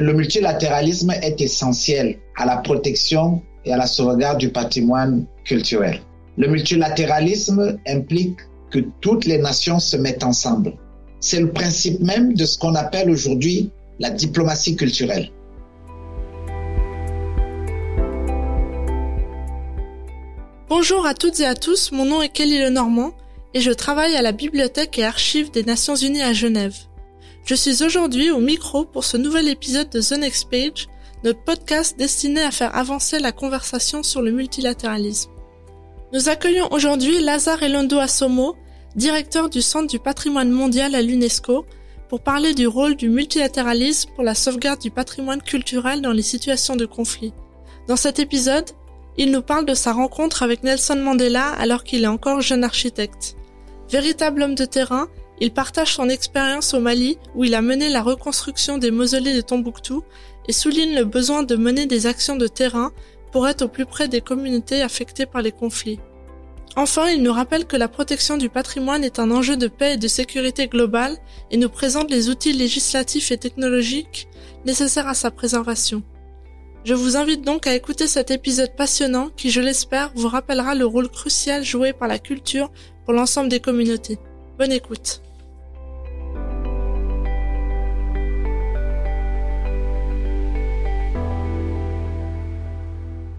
Le multilatéralisme est essentiel à la protection et à la sauvegarde du patrimoine culturel. Le multilatéralisme implique que toutes les nations se mettent ensemble. C'est le principe même de ce qu'on appelle aujourd'hui la diplomatie culturelle. Bonjour à toutes et à tous, mon nom est Kelly Lenormand et je travaille à la Bibliothèque et Archives des Nations Unies à Genève. Je suis aujourd'hui au micro pour ce nouvel épisode de The Next Page, notre podcast destiné à faire avancer la conversation sur le multilatéralisme. Nous accueillons aujourd'hui Lazare Elondo Asomo, directeur du Centre du patrimoine mondial à l'UNESCO, pour parler du rôle du multilatéralisme pour la sauvegarde du patrimoine culturel dans les situations de conflit. Dans cet épisode, il nous parle de sa rencontre avec Nelson Mandela alors qu'il est encore jeune architecte. Véritable homme de terrain, il partage son expérience au Mali où il a mené la reconstruction des mausolées de Tombouctou et souligne le besoin de mener des actions de terrain pour être au plus près des communautés affectées par les conflits. Enfin, il nous rappelle que la protection du patrimoine est un enjeu de paix et de sécurité globale et nous présente les outils législatifs et technologiques nécessaires à sa préservation. Je vous invite donc à écouter cet épisode passionnant qui, je l'espère, vous rappellera le rôle crucial joué par la culture pour l'ensemble des communautés. Bonne écoute.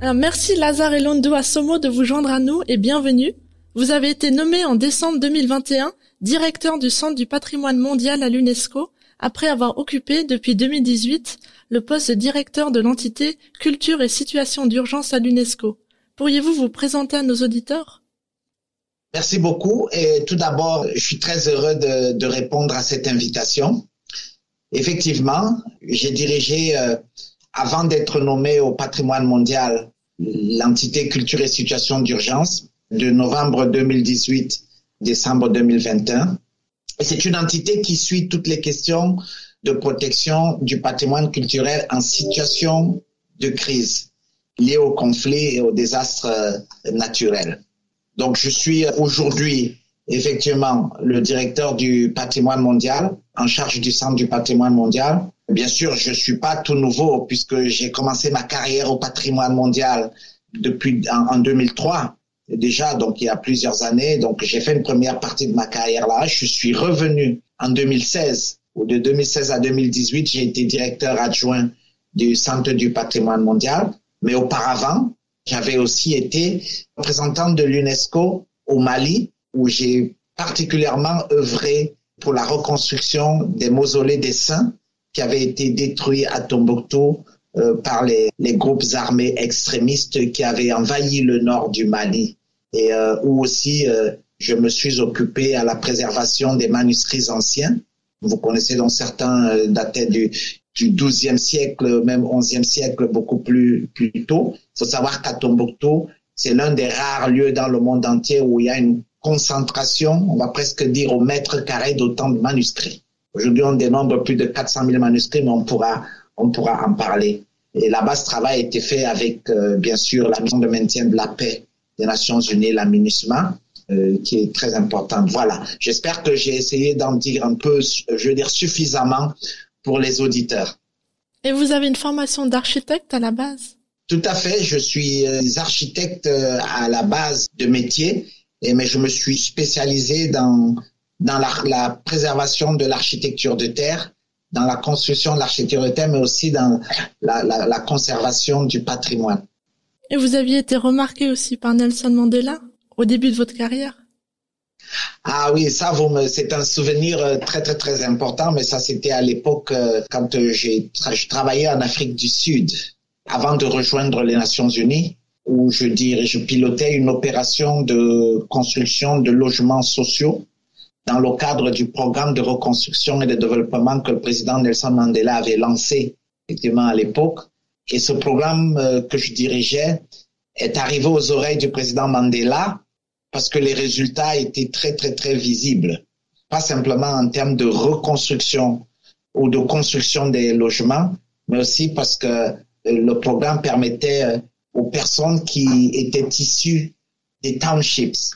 Alors merci Lazare Elondo Asomo de vous joindre à nous et bienvenue. Vous avez été nommé en décembre 2021 directeur du Centre du patrimoine mondial à l'UNESCO après avoir occupé depuis 2018 le poste de directeur de l'entité Culture et Situation d'urgence à l'UNESCO. Pourriez-vous vous présenter à nos auditeurs? Merci beaucoup et tout d'abord, je suis très heureux de, de répondre à cette invitation. Effectivement, j'ai dirigé euh, avant d'être nommé au patrimoine mondial, l'entité culture et situation d'urgence de novembre 2018, décembre 2021. Et c'est une entité qui suit toutes les questions de protection du patrimoine culturel en situation de crise liée au conflit et aux désastres euh, naturels. Donc, je suis aujourd'hui effectivement le directeur du patrimoine mondial en charge du centre du patrimoine mondial Bien sûr, je suis pas tout nouveau puisque j'ai commencé ma carrière au patrimoine mondial depuis en, 2003 déjà, donc il y a plusieurs années. Donc j'ai fait une première partie de ma carrière là. Je suis revenu en 2016 ou de 2016 à 2018, j'ai été directeur adjoint du Centre du patrimoine mondial. Mais auparavant, j'avais aussi été représentant de l'UNESCO au Mali, où j'ai particulièrement œuvré pour la reconstruction des mausolées des saints qui avait été détruit à Tombouctou euh, par les, les, groupes armés extrémistes qui avaient envahi le nord du Mali et euh, où aussi euh, je me suis occupé à la préservation des manuscrits anciens. Vous connaissez donc certains euh, dataient du, du 12e siècle, même 11e siècle, beaucoup plus, plus tôt. Il faut savoir qu'à Tombouctou, c'est l'un des rares lieux dans le monde entier où il y a une concentration, on va presque dire au mètre carré d'autant de manuscrits. Aujourd'hui, on dénombre plus de 400 000 manuscrits, mais on pourra, on pourra en parler. Et là-bas, ce travail a été fait avec, euh, bien sûr, la mission de maintien de la paix des Nations Unies, la MINUSMA, euh, qui est très importante. Voilà. J'espère que j'ai essayé d'en dire un peu, je veux dire, suffisamment pour les auditeurs. Et vous avez une formation d'architecte à la base? Tout à fait. Je suis euh, architecte à la base de métier, et, mais je me suis spécialisé dans dans la, la préservation de l'architecture de terre, dans la construction de l'architecture de terre, mais aussi dans la, la, la, conservation du patrimoine. Et vous aviez été remarqué aussi par Nelson Mandela au début de votre carrière? Ah oui, ça, vous me, c'est un souvenir euh, très très très important, mais ça c'était à l'époque euh, quand euh, j'ai je travaillais en Afrique du Sud, avant de rejoindre les Nations Unies, où je dirais je pilotais une opération de construction de logements sociaux dans le cadre du programme de reconstruction et de développement que le président Nelson Mandela avait lancé effectivement à l'époque. Et ce programme euh, que je dirigeais est arrivé aux oreilles du président Mandela parce que les résultats étaient très, très, très visibles. Pas simplement en termes de reconstruction ou de construction des logements, mais aussi parce que euh, le programme permettait euh, aux personnes qui étaient issues des townships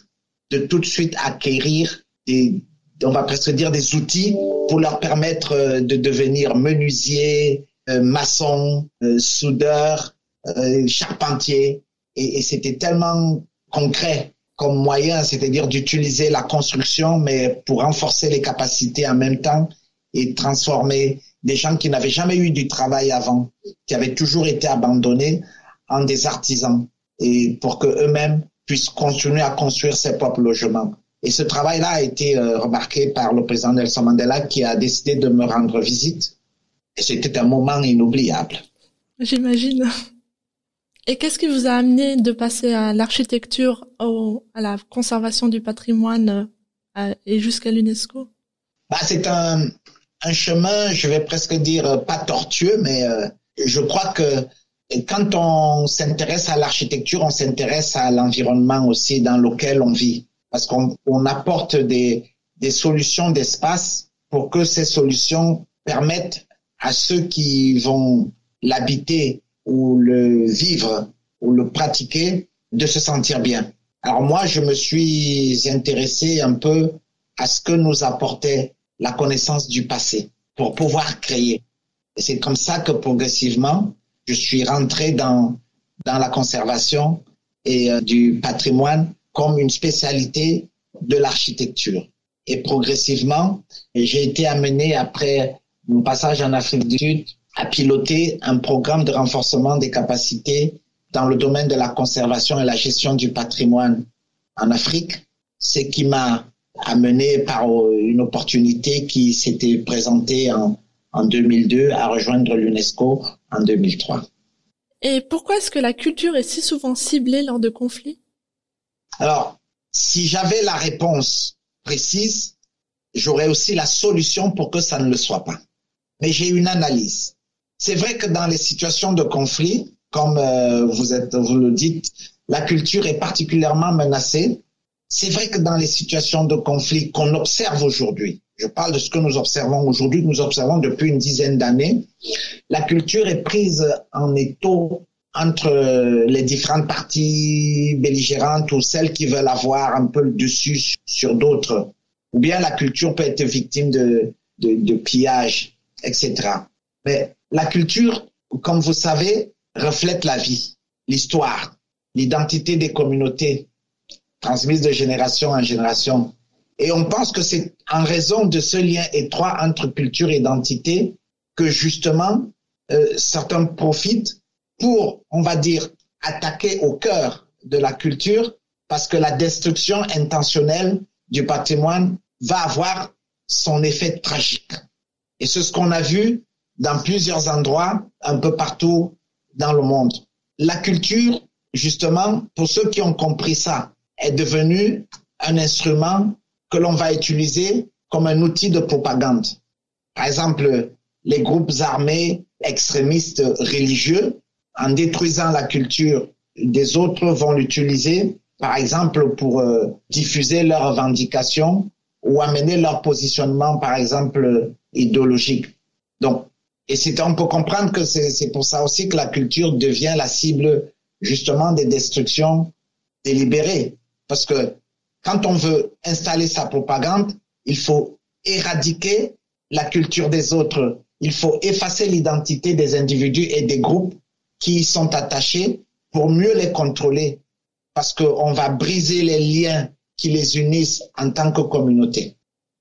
de tout de suite acquérir on va presque dire des outils pour leur permettre euh, de devenir menuisiers, euh, maçons, euh, soudeurs, euh, charpentiers. Et, et c'était tellement concret comme moyen, c'est-à-dire d'utiliser la construction, mais pour renforcer les capacités en même temps et transformer des gens qui n'avaient jamais eu du travail avant, qui avaient toujours été abandonnés, en des artisans et pour que eux-mêmes puissent continuer à construire ses propres logements. Et ce travail-là a été euh, remarqué par le président Nelson Mandela qui a décidé de me rendre visite. Et c'était un moment inoubliable. J'imagine. Et qu'est-ce qui vous a amené de passer à l'architecture, à la conservation du patrimoine euh, et jusqu'à l'UNESCO? Bah, C'est un, un chemin, je vais presque dire, pas tortueux, mais euh, je crois que quand on s'intéresse à l'architecture, on s'intéresse à l'environnement aussi dans lequel on vit, parce qu'on on apporte des, solutions d'espace pour que ces solutions permettent à ceux qui vont l'habiter ou le vivre ou le pratiquer de se sentir bien. Alors moi, je me suis intéressé un peu à ce que nous apportait la connaissance du passé pour pouvoir créer. Et c'est comme ça que progressivement, je suis rentré dans, dans la conservation et euh, du patrimoine comme une spécialité de l'architecture. Et progressivement, j'ai été amené après mon passage en Afrique du Sud à piloter un programme de renforcement des capacités dans le domaine de la conservation et la gestion du patrimoine en Afrique, ce qui m'a amené par euh, une opportunité qui s'était présentée en, en 2002 à rejoindre l'UNESCO en 2003. Et pourquoi est-ce que la culture est si souvent ciblée lors de conflits? Alors, si j'avais la réponse précise, j'aurais aussi la solution pour que ça ne le soit pas. Mais j'ai une analyse. C'est vrai que dans les situations de conflit, comme euh, vous, êtes, vous le dites, la culture est particulièrement menacée c'est vrai que dans les situations de conflit qu'on observe aujourd'hui, je parle de ce que nous observons aujourd'hui, nous observons depuis une dizaine d'années, la culture est prise en étau entre les différentes parties belligérantes ou celles qui veulent avoir un peu le dessus sur d'autres. Ou bien la culture peut être victime de, de, de pillage, etc. Mais la culture, comme vous savez, reflète la vie, l'histoire, l'identité des communautés, transmise de génération en génération. Et on pense que c'est en raison de ce lien étroit entre culture et identité que justement euh, certains profitent pour, on va dire, attaquer au cœur de la culture parce que la destruction intentionnelle du patrimoine va avoir son effet tragique. Et c'est ce qu'on a vu dans plusieurs endroits, un peu partout dans le monde. La culture, justement, pour ceux qui ont compris ça, est devenu un instrument que l'on va utiliser comme un outil de propagande. Par exemple, les groupes armés extrémistes religieux, en détruisant la culture des autres, vont l'utiliser, par exemple, pour euh, diffuser leurs revendications ou amener leur positionnement, par exemple, idéologique. Donc, et c'est, on peut comprendre que c'est pour ça aussi que la culture devient la cible justement des destructions délibérées. Parce que quand on veut installer sa propagande, il faut éradiquer la culture des autres. Il faut effacer l'identité des individus et des groupes qui y sont attachés pour mieux les contrôler. Parce qu'on va briser les liens qui les unissent en tant que communauté.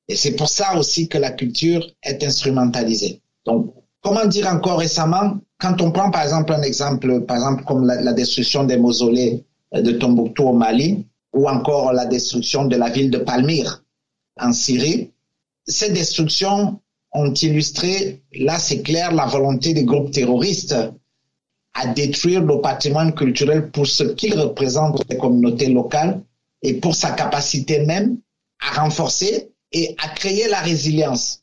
Et c'est pour ça aussi que la culture est instrumentalisée. Donc, comment dire encore récemment, quand on prend par exemple un exemple, par exemple comme la, la destruction des mausolées de Tombouctou au Mali, ou encore la destruction de la ville de Palmyre en Syrie. Ces destructions ont illustré, là c'est clair, la volonté des groupes terroristes à détruire le patrimoine culturel pour ce qu'il représente pour les communautés locales et pour sa capacité même à renforcer et à créer la résilience.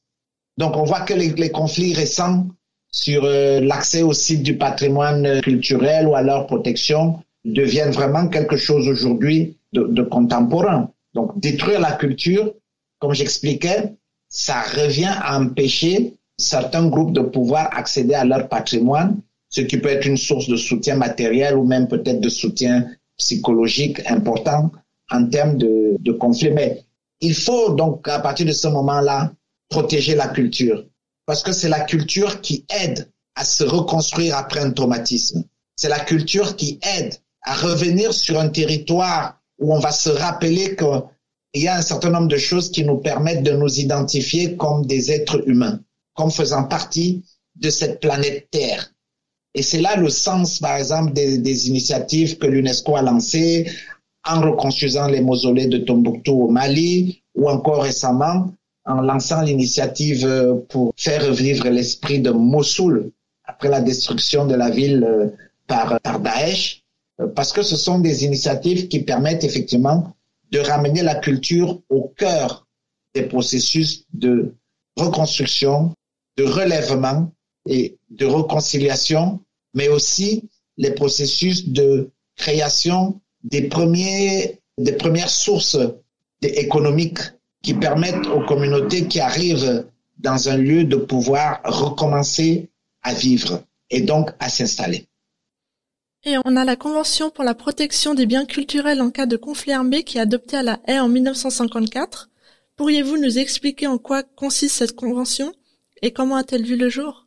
Donc on voit que les, conflits récents sur euh, l'accès aux sites du patrimoine culturel ou à leur protection deviennent vraiment quelque chose aujourd'hui de contemporain. Donc détruire la culture, comme j'expliquais, ça revient à empêcher certains groupes de pouvoir accéder à leur patrimoine, ce qui peut être une source de soutien matériel ou même peut-être de soutien psychologique important en termes de, de conflit. Mais il faut donc, à partir de ce moment-là, protéger la culture. Parce que c'est la culture qui aide à se reconstruire après un traumatisme. C'est la culture qui aide à revenir sur un territoire où on va se rappeler qu'il y a un certain nombre de choses qui nous permettent de nous identifier comme des êtres humains, comme faisant partie de cette planète Terre. Et c'est là le sens, par exemple, des, initiatives que l'UNESCO a lancées en reconstruisant les mausolées de Tombouctou au Mali ou encore récemment en lançant l'initiative euh, pour faire revivre l'esprit de Mossoul après la destruction de la ville euh, par, par Daesh, euh, parce que ce sont des initiatives qui permettent effectivement de ramener la culture au cœur des processus de reconstruction, de relèvement et de réconciliation, mais aussi les processus de création des premiers, des premières sources économiques qui permettent aux communautés qui arrivent dans un lieu de pouvoir recommencer à vivre et donc à s'installer. Et on a la Convention pour la protection des biens culturels en cas de conflit armé qui est adoptée à la haie en 1954. Pourriez-vous nous expliquer en quoi consiste cette convention et comment a-t-elle vu le jour?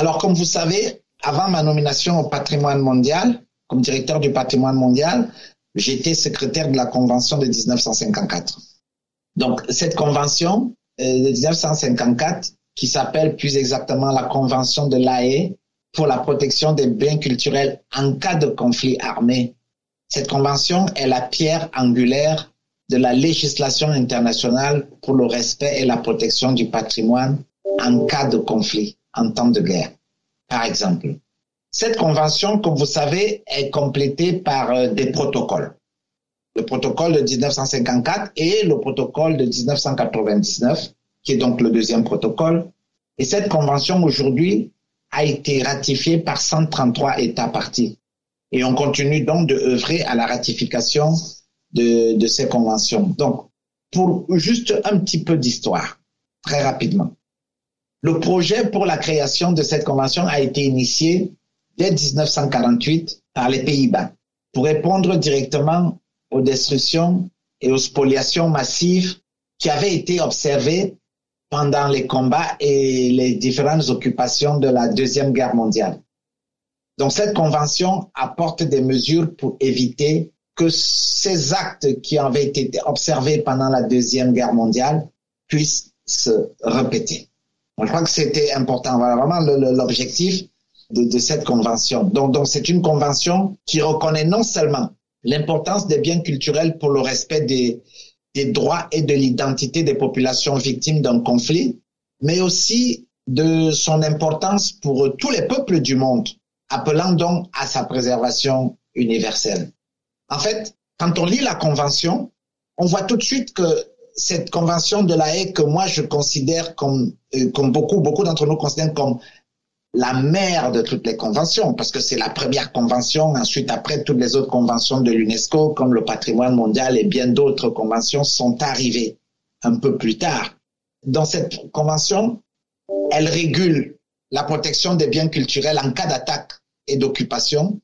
Alors, comme vous savez, avant ma nomination au patrimoine mondial, comme directeur du patrimoine mondial, j'étais secrétaire de la Convention de 1954. Donc, cette convention euh, de 1954, qui s'appelle plus exactement la Convention de l'AE pour la protection des biens culturels en cas de conflit armé, cette convention est la pierre angulaire de la législation internationale pour le respect et la protection du patrimoine en cas de conflit, en temps de guerre, par exemple. Cette convention, comme vous savez, est complétée par euh, des protocoles le protocole de 1954 et le protocole de 1999, qui est donc le deuxième protocole. Et cette convention aujourd'hui a été ratifiée par 133 États partis. Et on continue donc de œuvrer à la ratification de, de ces conventions. Donc, pour juste un petit peu d'histoire, très rapidement. Le projet pour la création de cette convention a été initié dès 1948 par les Pays-Bas pour répondre directement aux destructions et aux spoliations massives qui avaient été observées pendant les combats et les différentes occupations de la Deuxième Guerre mondiale. Donc cette convention apporte des mesures pour éviter que ces actes qui avaient été observés pendant la Deuxième Guerre mondiale puissent se répéter. Je crois que c'était important. Voilà vraiment l'objectif de, cette convention. Donc, c'est une convention qui reconnaît non seulement l'importance des biens culturels pour le respect des droits et de l'identité des populations victimes d'un conflit, mais aussi de son importance pour tous les peuples du monde, appelant donc à sa préservation universelle. En fait, quand on lit la Convention, on voit tout de suite que cette Convention de la haie que moi je considère comme, euh, comme beaucoup, beaucoup d'entre nous considèrent comme la mère de toutes les conventions, parce que c'est la première convention. Ensuite, après, toutes les autres conventions de l'UNESCO, comme le patrimoine mondial et bien d'autres conventions, sont arrivées un peu plus tard. Dans cette convention, elle régule la protection des biens culturels en cas d'attaque et d'occupation,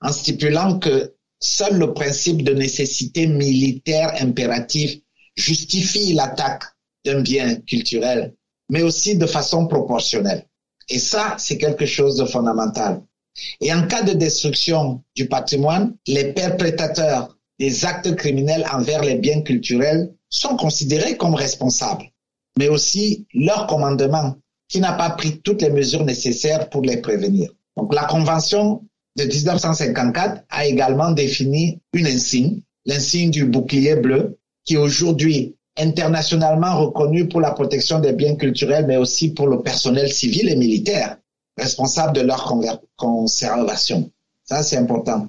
en stipulant que seul le principe de nécessité militaire impérative justifie l'attaque d'un bien culturel, mais aussi de façon proportionnelle. Et ça, c'est quelque chose de fondamental. Et en cas de destruction du patrimoine, les perpétrateurs des actes criminels envers les biens culturels sont considérés comme responsables, mais aussi leur commandement qui n'a pas pris toutes les mesures nécessaires pour les prévenir. Donc la Convention de 1954 a également défini une insigne, l'insigne du bouclier bleu, qui aujourd'hui internationalement reconnu pour la protection des biens culturels, mais aussi pour le personnel civil et militaire responsable de leur conservation. Ça, c'est important.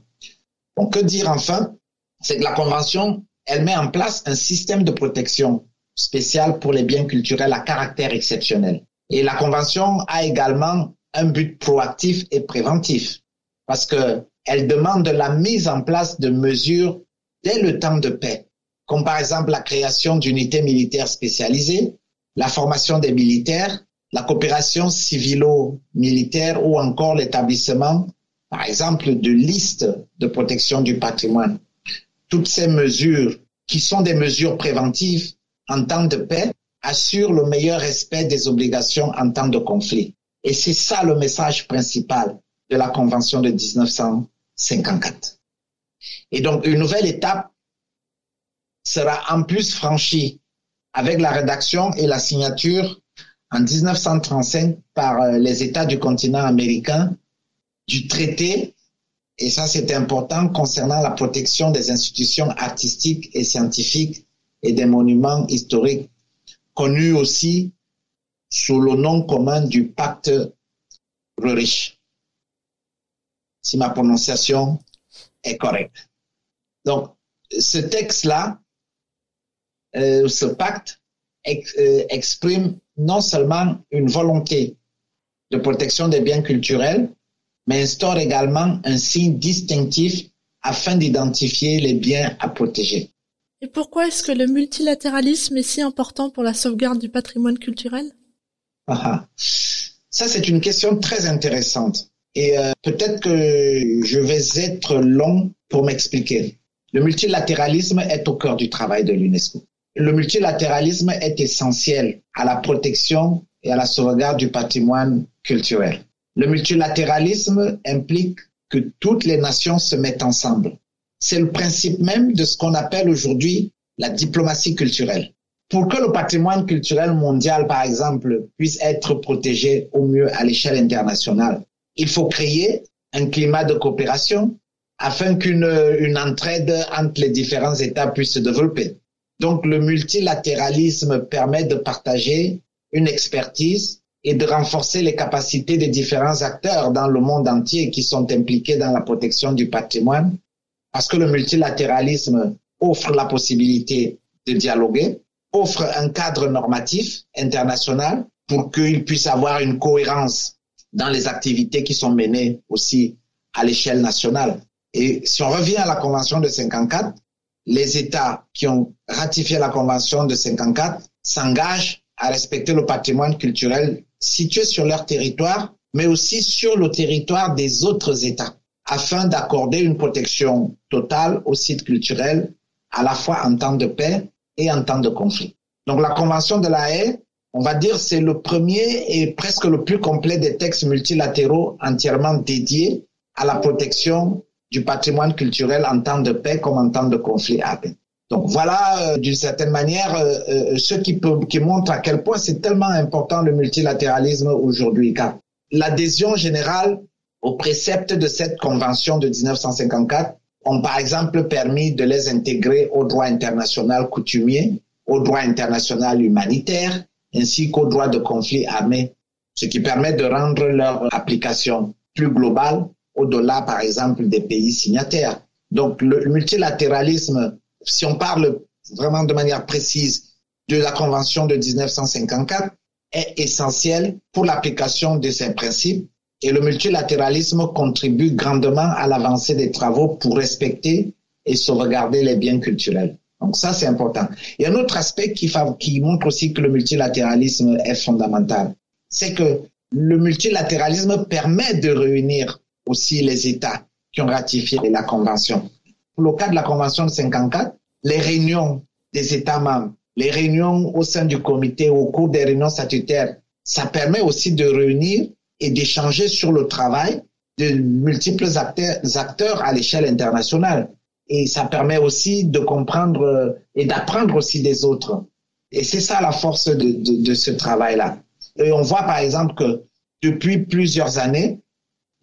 Donc, que dire enfin? C'est que la Convention, elle met en place un système de protection spécial pour les biens culturels à caractère exceptionnel. Et la Convention a également un but proactif et préventif parce que elle demande la mise en place de mesures dès le temps de paix comme par exemple la création d'unités militaires spécialisées, la formation des militaires, la coopération civilo-militaire ou encore l'établissement, par exemple, de listes de protection du patrimoine. Toutes ces mesures, qui sont des mesures préventives en temps de paix, assurent le meilleur respect des obligations en temps de conflit. Et c'est ça le message principal de la Convention de 1954. Et donc, une nouvelle étape sera en plus franchie avec la rédaction et la signature en 1935 par euh, les États du continent américain du traité, et ça c'est important, concernant la protection des institutions artistiques et scientifiques et des monuments historiques, connus aussi sous le nom commun du pacte Rurich. Si ma prononciation est correcte. Donc, ce texte-là, euh, ce pacte euh, exprime non seulement une volonté de protection des biens culturels, mais instaure également un signe distinctif afin d'identifier les biens à protéger. Et pourquoi est-ce que le multilatéralisme est si important pour la sauvegarde du patrimoine culturel? Ah, ah. Ça, c'est une question très intéressante. Et euh, peut-être que je vais être long pour m'expliquer. Le multilatéralisme est au cœur du travail de l'UNESCO. Le multilatéralisme est essentiel à la protection et à la sauvegarde du patrimoine culturel. Le multilatéralisme implique que toutes les nations se mettent ensemble. C'est le principe même de ce qu'on appelle aujourd'hui la diplomatie culturelle. Pour que le patrimoine culturel mondial, par exemple, puisse être protégé au mieux à l'échelle internationale, il faut créer un climat de coopération afin qu'une une entraide entre les différents États puisse se développer. Donc le multilatéralisme permet de partager une expertise et de renforcer les capacités des différents acteurs dans le monde entier qui sont impliqués dans la protection du patrimoine, parce que le multilatéralisme offre la possibilité de dialoguer, offre un cadre normatif international pour qu'il puisse avoir une cohérence dans les activités qui sont menées aussi à l'échelle nationale. Et si on revient à la Convention de 54, les États qui ont ratifié la Convention de 54 s'engagent à respecter le patrimoine culturel situé sur leur territoire, mais aussi sur le territoire des autres États, afin d'accorder une protection totale aux sites culturels, à la fois en temps de paix et en temps de conflit. Donc la Convention de la Haye, on va dire, c'est le premier et presque le plus complet des textes multilatéraux entièrement dédiés à la protection du patrimoine culturel en temps de paix comme en temps de conflit. Donc voilà, euh, d'une certaine manière, euh, euh, ce qui, peut, qui montre à quel point c'est tellement important le multilatéralisme aujourd'hui, car l'adhésion générale aux préceptes de cette convention de 1954 ont par exemple permis de les intégrer au droit international coutumier, au droit international humanitaire, ainsi qu'au droit de conflit armé, ce qui permet de rendre leur application plus globale au-delà, par exemple, des pays signataires. Donc, le multilatéralisme, si on parle vraiment de manière précise de la Convention de 1954, est essentiel pour l'application de ces principes et le multilatéralisme contribue grandement à l'avancée des travaux pour respecter et sauvegarder les biens culturels. Donc ça, c'est important. Il y a un autre aspect qui, qui montre aussi que le multilatéralisme est fondamental. C'est que le multilatéralisme permet de réunir aussi les États qui ont ratifié la Convention. Pour le cas de la Convention de 54, les réunions des États membres, les réunions au sein du comité, au cours des réunions statutaires, ça permet aussi de réunir et d'échanger sur le travail de multiples acteurs, à l'échelle internationale. Et ça permet aussi de comprendre et d'apprendre aussi des autres. Et c'est ça la force de ce travail-là. Et on voit par exemple que depuis plusieurs années,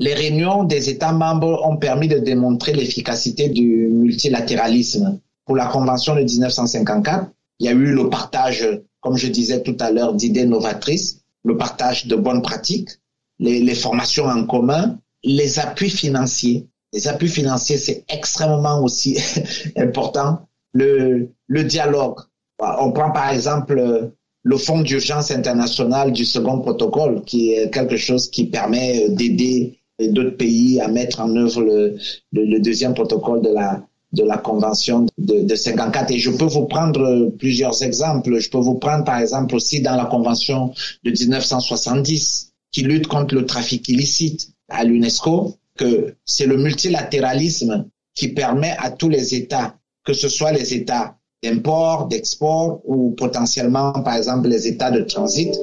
les réunions des États membres ont permis de démontrer l'efficacité du multilatéralisme. Pour la Convention de 1954, il y a eu le partage, comme je disais tout à l'heure, d'idées novatrices, le partage de bonnes pratiques, les, formations en commun, les appuis financiers. Les appuis financiers, c'est extrêmement aussi important. Le, le dialogue. On prend par exemple le fonds d'urgence international du second protocole, qui est quelque chose qui permet d'aider d'autres pays à mettre en œuvre le, deuxième protocole de la, de la Convention de, de 54. Et je peux vous prendre plusieurs exemples. Je peux vous prendre par exemple aussi dans la Convention de 1970 qui lutte contre le trafic illicite à l'UNESCO, que c'est le multilatéralisme qui permet à tous les États, que ce soit les États d'import, d'export ou potentiellement par exemple les États de transit,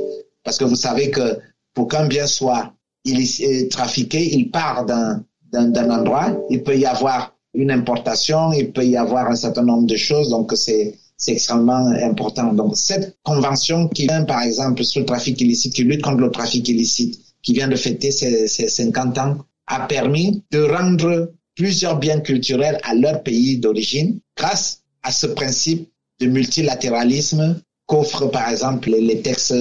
parce que vous savez que pour qu'un bien soit trafiqué, il part d'un endroit, il peut y avoir une importation, il peut y avoir un certain nombre de choses, donc c'est c'est extrêmement important. Donc cette convention qui vient par exemple sur le trafic illicite, qui lutte contre le trafic illicite, qui vient de fêter ses, ses 50 ans, a permis de rendre plusieurs biens culturels à leur pays d'origine grâce à ce principe de multilatéralisme qu'offrent par exemple les textes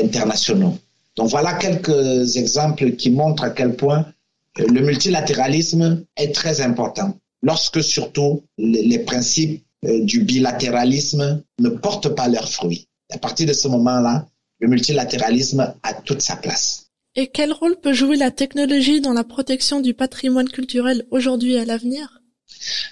internationaux. Donc voilà quelques exemples qui montrent à quel point le multilatéralisme est très important lorsque surtout les principes euh, du bilatéralisme ne portent pas leurs fruits. À partir de ce moment-là, le multilatéralisme a toute sa place. Et quel rôle peut jouer la technologie dans la protection du patrimoine culturel aujourd'hui et à l'avenir?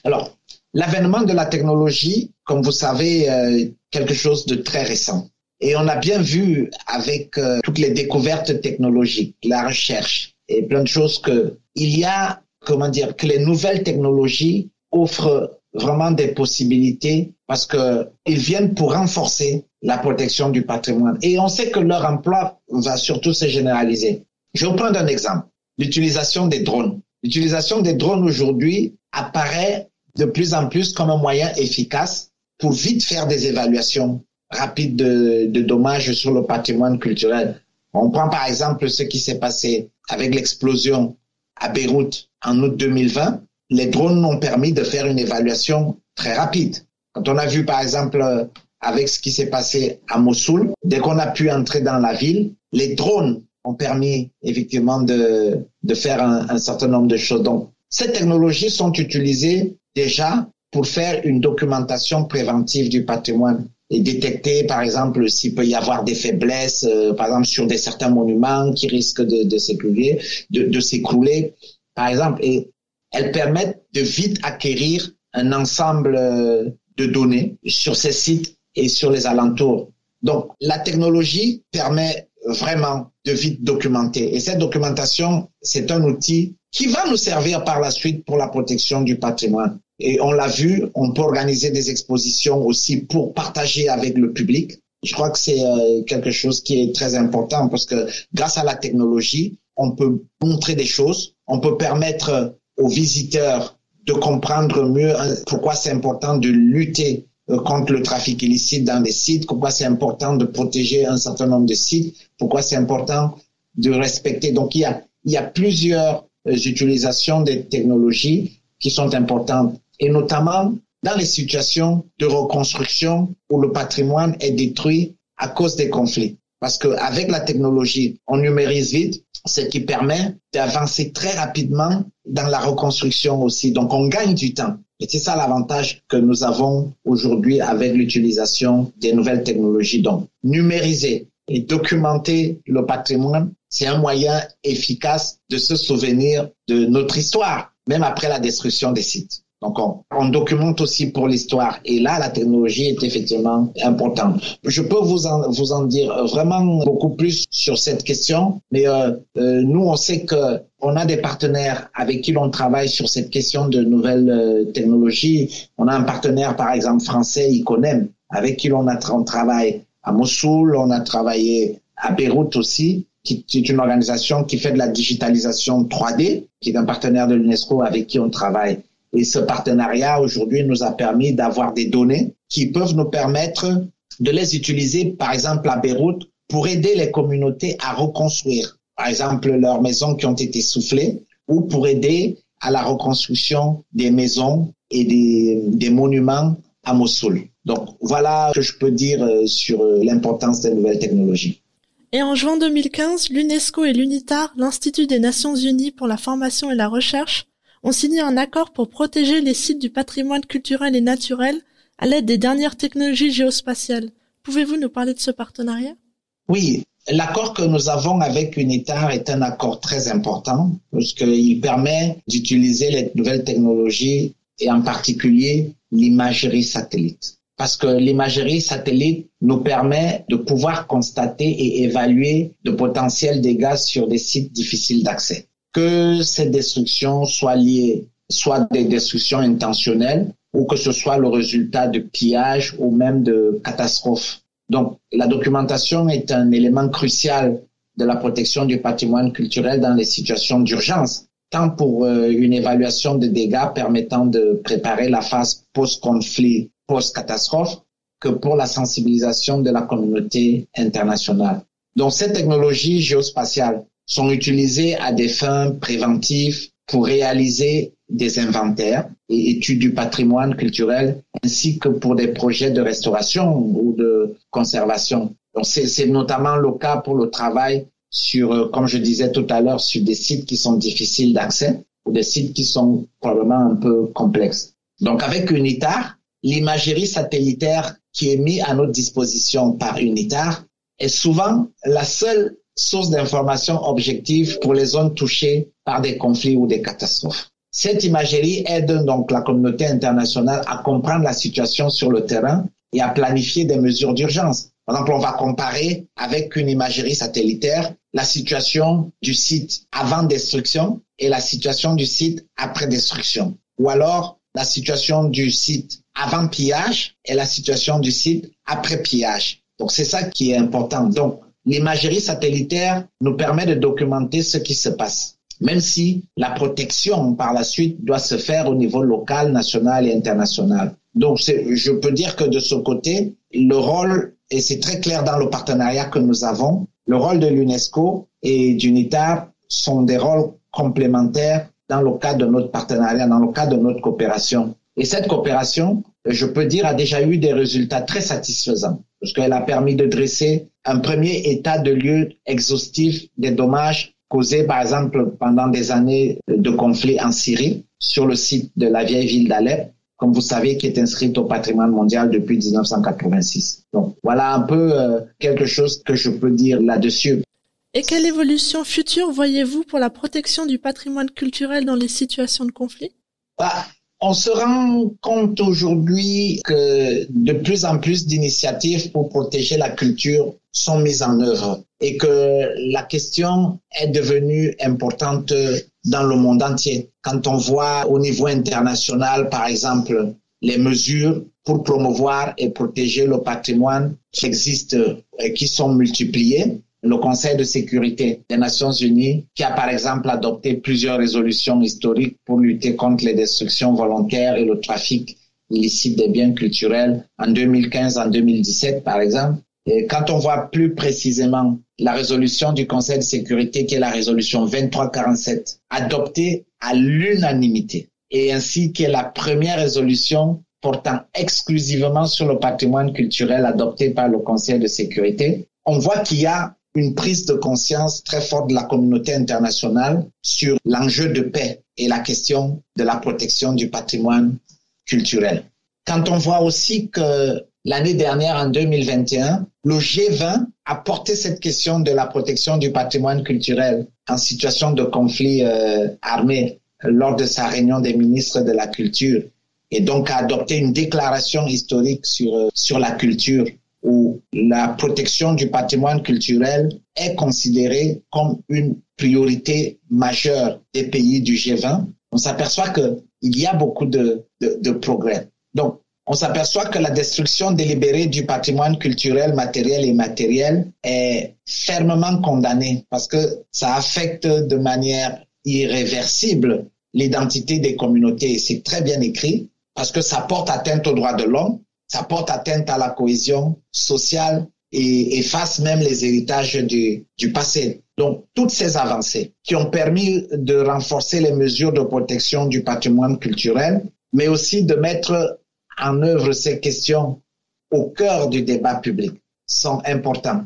Alors, l'avènement de la technologie, comme vous savez, euh, quelque chose de très récent. Et on a bien vu avec euh, toutes les découvertes technologiques, la recherche et plein de choses que il y a, comment dire, que les nouvelles technologies offrent vraiment des possibilités parce que ils viennent pour renforcer la protection du patrimoine. Et on sait que leur emploi va surtout se généraliser. Je vais prendre un exemple. L'utilisation des drones. L'utilisation des drones aujourd'hui apparaît de plus en plus comme un moyen efficace pour vite faire des évaluations rapides de, de dommages sur le patrimoine culturel. On prend par exemple ce qui s'est passé avec l'explosion à Beyrouth en août 2020 les drones ont permis de faire une évaluation très rapide. Quand on a vu, par exemple, avec ce qui s'est passé à Mossoul, dès qu'on a pu entrer dans la ville, les drones ont permis effectivement de, de faire un, un certain nombre de choses. Donc, ces technologies sont utilisées déjà pour faire une documentation préventive du patrimoine et détecter, par exemple, s'il peut y avoir des faiblesses, euh, par exemple, sur des certains monuments qui risquent de, de s'écrouler, par exemple. Et elles permettent de vite acquérir un ensemble euh, de données sur ces sites et sur les alentours. Donc, la technologie permet vraiment de vite documenter. Et cette documentation, c'est un outil qui va nous servir par la suite pour la protection du patrimoine. Et on l'a vu, on peut organiser des expositions aussi pour partager avec le public. Je crois que c'est euh, quelque chose qui est très important parce que grâce à la technologie, on peut montrer des choses, on peut permettre aux visiteurs de comprendre mieux hein, pourquoi c'est important de lutter euh, contre le trafic illicite dans les sites, pourquoi c'est important de protéger un certain nombre de sites, pourquoi c'est important de respecter. Donc il y a, plusieurs euh, utilisations des technologies qui sont importantes et notamment dans les situations de reconstruction où le patrimoine est détruit à cause des conflits. Parce qu'avec la technologie, on numérise vite, ce qui permet d'avancer très rapidement dans la reconstruction aussi. Donc, on gagne du temps. Et c'est ça l'avantage que nous avons aujourd'hui avec l'utilisation des nouvelles technologies. Donc, numériser et documenter le patrimoine, c'est un moyen efficace de se souvenir de notre histoire, même après la destruction des sites. Donc, on, documente aussi pour l'histoire. Et là, la technologie est effectivement importante. Je peux vous en, vous en dire vraiment beaucoup plus sur cette question, mais euh, euh, nous, on sait que on a des partenaires avec qui l'on travaille sur cette question de nouvelles euh, technologies. On a un partenaire, par exemple, français, Iconem, avec qui l'on a on travaille à Mossoul, on a travaillé à Beyrouth aussi qui est une organisation qui fait de la digitalisation 3D, qui est un partenaire de l'UNESCO avec qui on travaille. Et ce partenariat aujourd'hui nous a permis d'avoir des données qui peuvent nous permettre de les utiliser, par exemple à Beyrouth, pour aider les communautés à reconstruire, par exemple leurs maisons qui ont été soufflées, ou pour aider à la reconstruction des maisons et des, des monuments à Mossoul. Donc voilà ce que je peux dire euh, sur euh, l'importance des nouvelles technologies. Et en juin 2015, l'UNESCO et l'UNITAR, l'Institut des Nations Unies pour la formation et la recherche, ont signé un accord pour protéger les sites du patrimoine culturel et naturel à l'aide des dernières technologies géospatiales. Pouvez-vous nous parler de ce partenariat? Oui, l'accord que nous avons avec UNITAR est un accord très important parce qu'il permet d'utiliser les nouvelles technologies et en particulier l'imagerie satellite. Parce que l'imagerie satellite nous permet de pouvoir constater et évaluer de potentiels dégâts sur des sites difficiles d'accès que ces destructions soient liées soit des destructions intentionnelles ou que ce soit le résultat de pillages ou même de catastrophes. Donc, la documentation est un élément crucial de la protection du patrimoine culturel dans les situations d'urgence, tant pour euh, une évaluation des dégâts permettant de préparer la phase post-conflit, post-catastrophe, que pour la sensibilisation de la communauté internationale. Donc ces technologies géospatiales sont utilisées à des fins préventives pour réaliser des inventaires et études du patrimoine culturel, ainsi que pour des projets de restauration ou de conservation. Donc c'est notamment le cas pour le travail sur, euh, comme je disais tout à l'heure, sur des sites qui sont difficiles d'accès ou des sites qui sont probablement un peu complexes. Donc avec UNITAR, l'imagerie satellitaire qui est mise à notre disposition par UNITAR est souvent la seule source d'information objective pour les zones touchées par des conflits ou des catastrophes. Cette imagerie aide donc la communauté internationale à comprendre la situation sur le terrain et à planifier des mesures d'urgence. Par exemple, on va comparer avec une imagerie satellitaire la situation du site avant destruction et la situation du site après destruction. Ou alors la situation du site avant pillage et la situation du site après pillage. Donc c'est ça qui est important. Donc l'imagerie satellitaire nous permet de documenter ce qui se passe, même si la protection par la suite doit se faire au niveau local, national et international. Donc je peux dire que de ce côté, le rôle, et c'est très clair dans le partenariat que nous avons, le rôle de l'UNESCO et d'UNITAR sont des rôles complémentaires dans le cadre de notre partenariat, dans le cadre de notre coopération. Et cette coopération, je peux dire, a déjà eu des résultats très satisfaisants, parce qu'elle a permis de dresser un premier état de lieu exhaustif des dommages causés, par exemple, pendant des années de conflit en Syrie, sur le site de la vieille ville d'Alep, comme vous savez, qui est inscrite au patrimoine mondial depuis 1986. Donc voilà un peu euh, quelque chose que je peux dire là-dessus. Et quelle évolution future voyez-vous pour la protection du patrimoine culturel dans les situations de conflit? Bah, on se rend compte aujourd'hui que de plus en plus d'initiatives pour protéger la culture sont mises en œuvre et que la question est devenue importante dans le monde entier. Quand on voit au niveau international, par exemple, les mesures pour promouvoir et protéger le patrimoine qui existent et qui sont multipliées, le Conseil de sécurité des Nations Unies, qui a par exemple adopté plusieurs résolutions historiques pour lutter contre les destructions volontaires et le trafic illicite des biens culturels en 2015, en 2017 par exemple. Et quand on voit plus précisément la résolution du Conseil de sécurité, qui est la résolution 2347, adoptée à l'unanimité, et ainsi qui est la première résolution portant exclusivement sur le patrimoine culturel adopté par le Conseil de sécurité, on voit qu'il y a une prise de conscience très forte de la communauté internationale sur l'enjeu de paix et la question de la protection du patrimoine culturel. Quand on voit aussi que l'année dernière, en 2021, le G20 a porté cette question de la protection du patrimoine culturel en situation de conflit euh, armé lors de sa réunion des ministres de la culture et donc a adopté une déclaration historique sur, euh, sur la culture où la protection du patrimoine culturel est considérée comme une priorité majeure des pays du G20, on s'aperçoit qu'il y a beaucoup de, de, progrès. Donc, on s'aperçoit que la destruction délibérée du patrimoine culturel, matériel et immatériel est fermement condamnée parce que ça affecte de manière irréversible l'identité des communautés. C'est très bien écrit parce que ça porte atteinte aux droits de l'homme, ça porte atteinte à la cohésion sociale et efface même les héritages du, passé. Donc, toutes ces avancées qui ont permis de renforcer les mesures de protection du patrimoine culturel, mais aussi de mettre en œuvre ces questions au cœur du débat public sont importantes.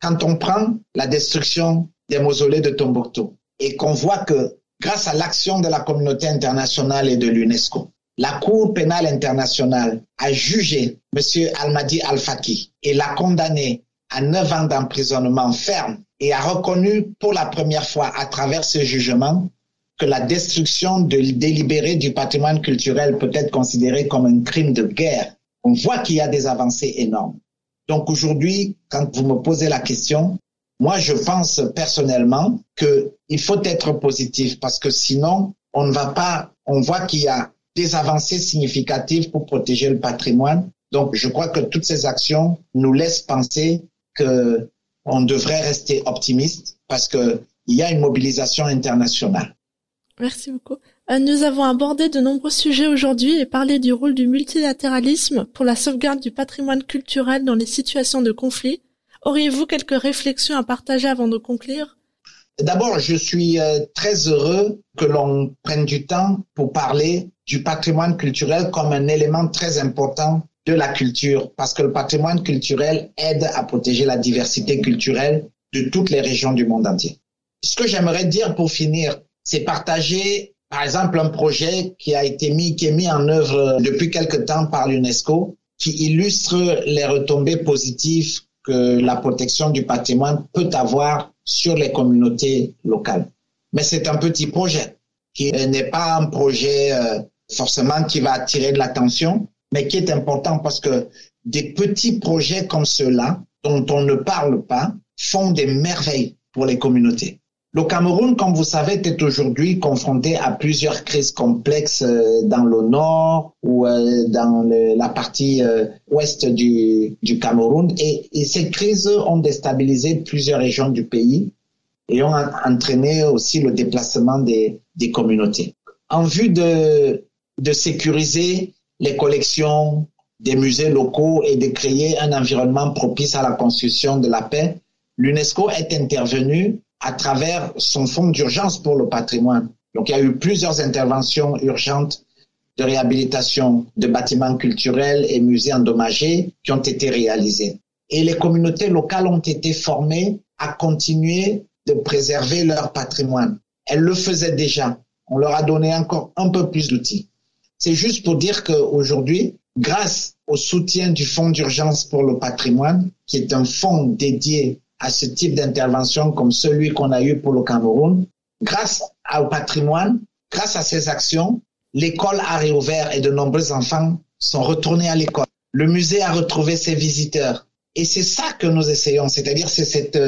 Quand on prend la destruction des mausolées de Tombouctou et qu'on voit que grâce à l'action de la communauté internationale et de l'UNESCO, la Cour pénale internationale a jugé M. Almadi Al-Faki et l'a condamné à neuf ans d'emprisonnement ferme et a reconnu pour la première fois à travers ce jugement que la destruction de, délibérée du patrimoine culturel peut être considérée comme un crime de guerre. On voit qu'il y a des avancées énormes. Donc aujourd'hui, quand vous me posez la question, moi je pense personnellement qu'il faut être positif parce que sinon on ne va pas, on voit qu'il y a des avancées significatives pour protéger le patrimoine. Donc je crois que toutes ces actions nous laissent penser que on devrait rester optimiste parce que il y a une mobilisation internationale. Merci beaucoup. Euh, nous avons abordé de nombreux sujets aujourd'hui et parlé du rôle du multilatéralisme pour la sauvegarde du patrimoine culturel dans les situations de conflit. Auriez-vous quelques réflexions à partager avant de conclure? D'abord, je suis euh, très heureux que l'on prenne du temps pour parler du patrimoine culturel comme un élément très important de la culture, parce que le patrimoine culturel aide à protéger la diversité culturelle de toutes les régions du monde entier. Ce que j'aimerais dire pour finir, c'est partager, par exemple, un projet qui a été mis, qui est mis en œuvre depuis quelque temps par l'UNESCO, qui illustre les retombées positives que la protection du patrimoine peut avoir sur les communautés locales. Mais c'est un petit projet qui n'est pas un projet euh, forcément qui va attirer de l'attention, mais qui est important parce que des petits projets comme ceux-là, dont on ne parle pas, font des merveilles pour les communautés. Le Cameroun, comme vous savez, est aujourd'hui confronté à plusieurs crises complexes euh, dans le nord ou euh, dans la partie euh, ouest du, Cameroun. Et, ces crises ont déstabilisé plusieurs régions du pays et ont entraîné aussi le déplacement des, communautés. En vue de, de sécuriser les collections des musées locaux et de créer un environnement propice à la construction de la paix, l'UNESCO est intervenue à travers son fonds d'urgence pour le patrimoine. Donc il y a eu plusieurs interventions urgentes de réhabilitation de bâtiments culturels et musées endommagés qui ont été réalisées. Et les communautés locales ont été formées à continuer de préserver leur patrimoine. Elles le faisaient déjà. On leur a donné encore un peu plus d'outils. C'est juste pour dire qu'aujourd'hui, grâce au soutien du Fonds d'urgence pour le patrimoine, qui est un fonds dédié à ce type d'intervention comme celui qu'on a eu pour le Cameroun, grâce au patrimoine, grâce à ces actions, l'école a réouvert et de nombreux enfants sont retournés à l'école. Le musée a retrouvé ses visiteurs. Et c'est ça que nous essayons, c'est-à-dire c'est cette,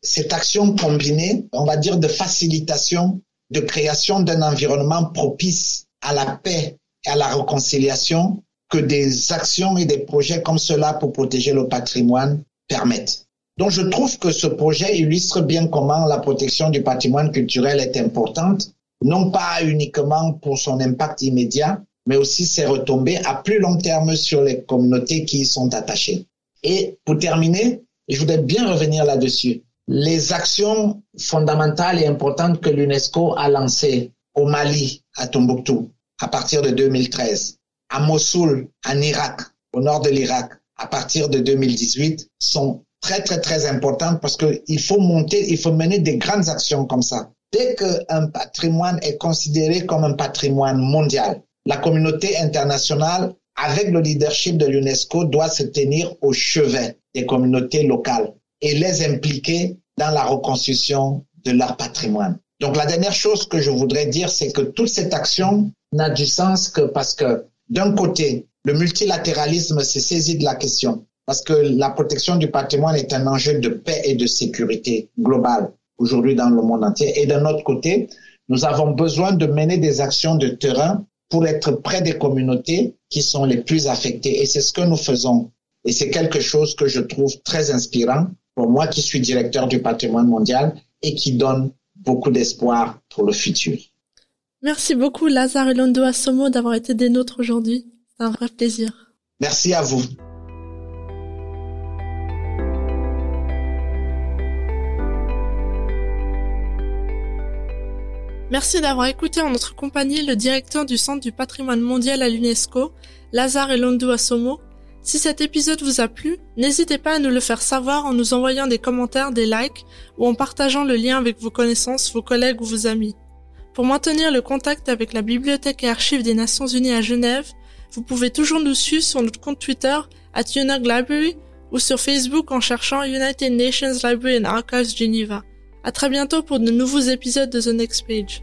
cette action combinée, on va dire, de facilitation, de création d'un environnement propice à la paix et à la réconciliation que des actions et des projets comme cela pour protéger le patrimoine permettent. Donc je trouve que ce projet illustre bien comment la protection du patrimoine culturel est importante, non pas uniquement pour son impact immédiat, mais aussi ses retombées à plus long terme sur les communautés qui y sont attachées. Et pour terminer, je voudrais bien revenir là-dessus. Les actions fondamentales et importantes que l'UNESCO a lancées au Mali, à Tombouctou, à partir de 2013, à Mossoul, en Irak, au nord de l'Irak, à partir de 2018, sont très, très, très importante parce qu'il faut monter, il faut mener des grandes actions comme ça. Dès qu'un patrimoine est considéré comme un patrimoine mondial, la communauté internationale, avec le leadership de l'UNESCO, doit se tenir au chevet des communautés locales et les impliquer dans la reconstruction de leur patrimoine. Donc la dernière chose que je voudrais dire, c'est que toute cette action n'a du sens que parce que d'un côté, le multilatéralisme s'est saisi de la question parce que la protection du patrimoine est un enjeu de paix et de sécurité globale aujourd'hui dans le monde entier. Et d'un autre côté, nous avons besoin de mener des actions de terrain pour être près des communautés qui sont les plus affectées. Et c'est ce que nous faisons. Et c'est quelque chose que je trouve très inspirant pour moi qui suis directeur du patrimoine mondial et qui donne beaucoup d'espoir pour le futur. Merci beaucoup Lazare et Londo Asomo d'avoir été des nôtres aujourd'hui. C'est un vrai plaisir. Merci à vous. Merci d'avoir écouté en notre compagnie le directeur du Centre du patrimoine mondial à l'UNESCO, Lazare Elondo Asomo. Si cet épisode vous a plu, n'hésitez pas à nous le faire savoir en nous envoyant des commentaires, des likes ou en partageant le lien avec vos connaissances, vos collègues ou vos amis. Pour maintenir le contact avec la Bibliothèque et Archives des Nations Unies à Genève, vous pouvez toujours nous suivre sur notre compte Twitter at Library ou sur Facebook en cherchant United Nations Library and Archives Geneva. À très bientôt pour de nouveaux épisodes de The Next Page.